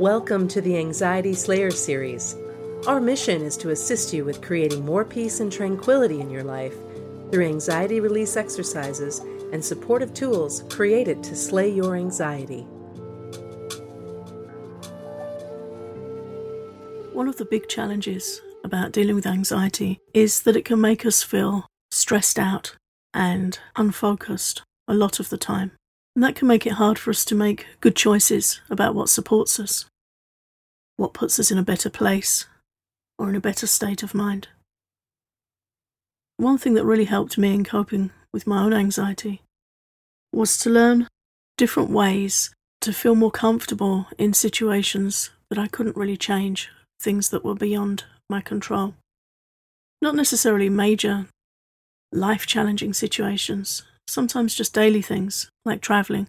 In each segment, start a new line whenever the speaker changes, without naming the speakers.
Welcome to the Anxiety Slayer series. Our mission is to assist you with creating more peace and tranquility in your life through anxiety release exercises and supportive tools created to slay your anxiety.
One of the big challenges about dealing with anxiety is that it can make us feel stressed out and unfocused a lot of the time. And that can make it hard for us to make good choices about what supports us, what puts us in a better place, or in a better state of mind. One thing that really helped me in coping with my own anxiety was to learn different ways to feel more comfortable in situations that I couldn't really change, things that were beyond my control. Not necessarily major, life challenging situations, sometimes just daily things like travelling,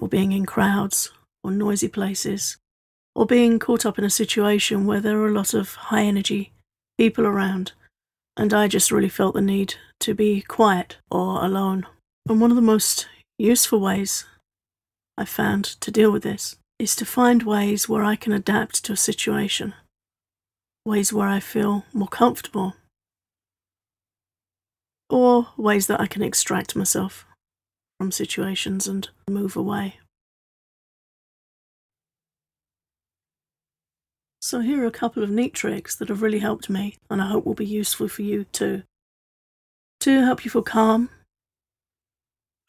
or being in crowds, or noisy places, or being caught up in a situation where there are a lot of high energy people around, and I just really felt the need to be quiet or alone. And one of the most useful ways I found to deal with this is to find ways where I can adapt to a situation, ways where I feel more comfortable or ways that I can extract myself from situations and move away. So, here are a couple of neat tricks that have really helped me, and I hope will be useful for you too. To help you feel calm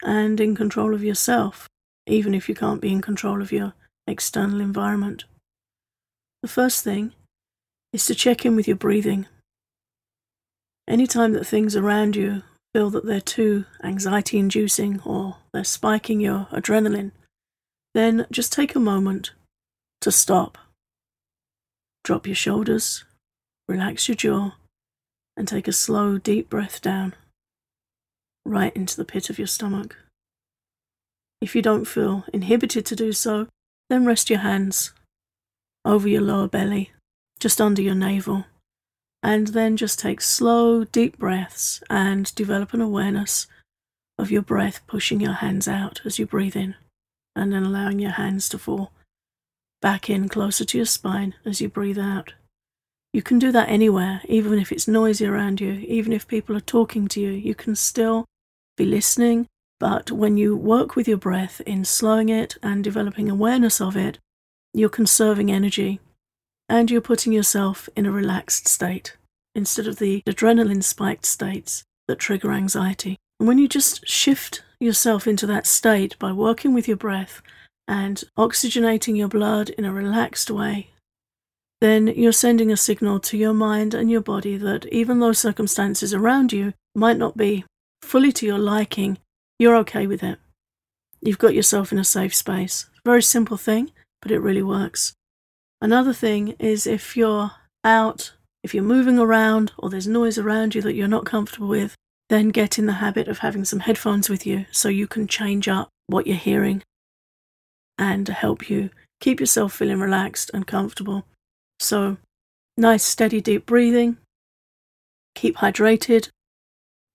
and in control of yourself, even if you can't be in control of your external environment. The first thing is to check in with your breathing Anytime that things around you feel that they're too anxiety inducing or they're spiking your adrenaline, then just take a moment to stop. Drop your shoulders, relax your jaw, and take a slow, deep breath down, right into the pit of your stomach. If you don't feel inhibited to do so, then rest your hands over your lower belly, just under your navel, and then just take slow, deep breaths and develop an awareness of your breath pushing your hands out as you breathe in, and then allowing your hands to fall back in closer to your spine as you breathe out. You can do that anywhere, even if it's noisy around you, even if people are talking to you, you can still be listening. But when you work with your breath in slowing it and developing awareness of it, you're conserving energy and you're putting yourself in a relaxed state instead of the adrenaline spiked states that trigger anxiety. And when you just shift yourself into that state by working with your breath and oxygenating your blood in a relaxed way, then you're sending a signal to your mind and your body that even though circumstances around you might not be fully to your liking, you're okay with it. You've got yourself in a safe space. Very simple thing, but it really works. Another thing is if you're out, if you're moving around, or there's noise around you that you're not comfortable with, then get in the habit of having some headphones with you so you can change up what you're hearing and help you keep yourself feeling relaxed and comfortable. So, nice, steady, deep breathing, keep hydrated,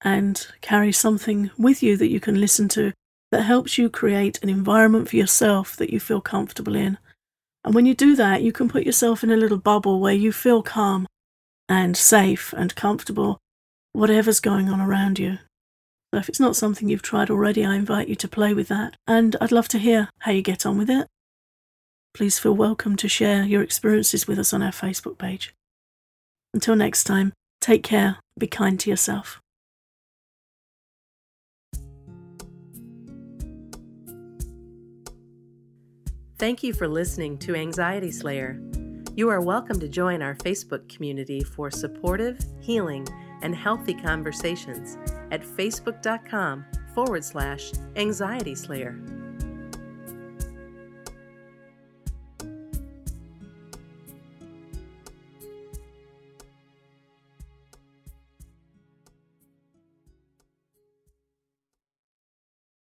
and carry something with you that you can listen to that helps you create an environment for yourself that you feel comfortable in and when you do that, you can put yourself in a little bubble where you feel calm and safe and comfortable, whatever's going on around you. So if it's not something you've tried already, I invite you to play with that. And I'd love to hear how you get on with it. Please feel welcome to share your experiences with us on our Facebook page. Until next time, take care, be kind to yourself.
Thank you for listening to Anxiety Slayer. You are welcome to join our Facebook community for supportive, healing, and healthy conversations at facebook.com forward slash anxiety slayer.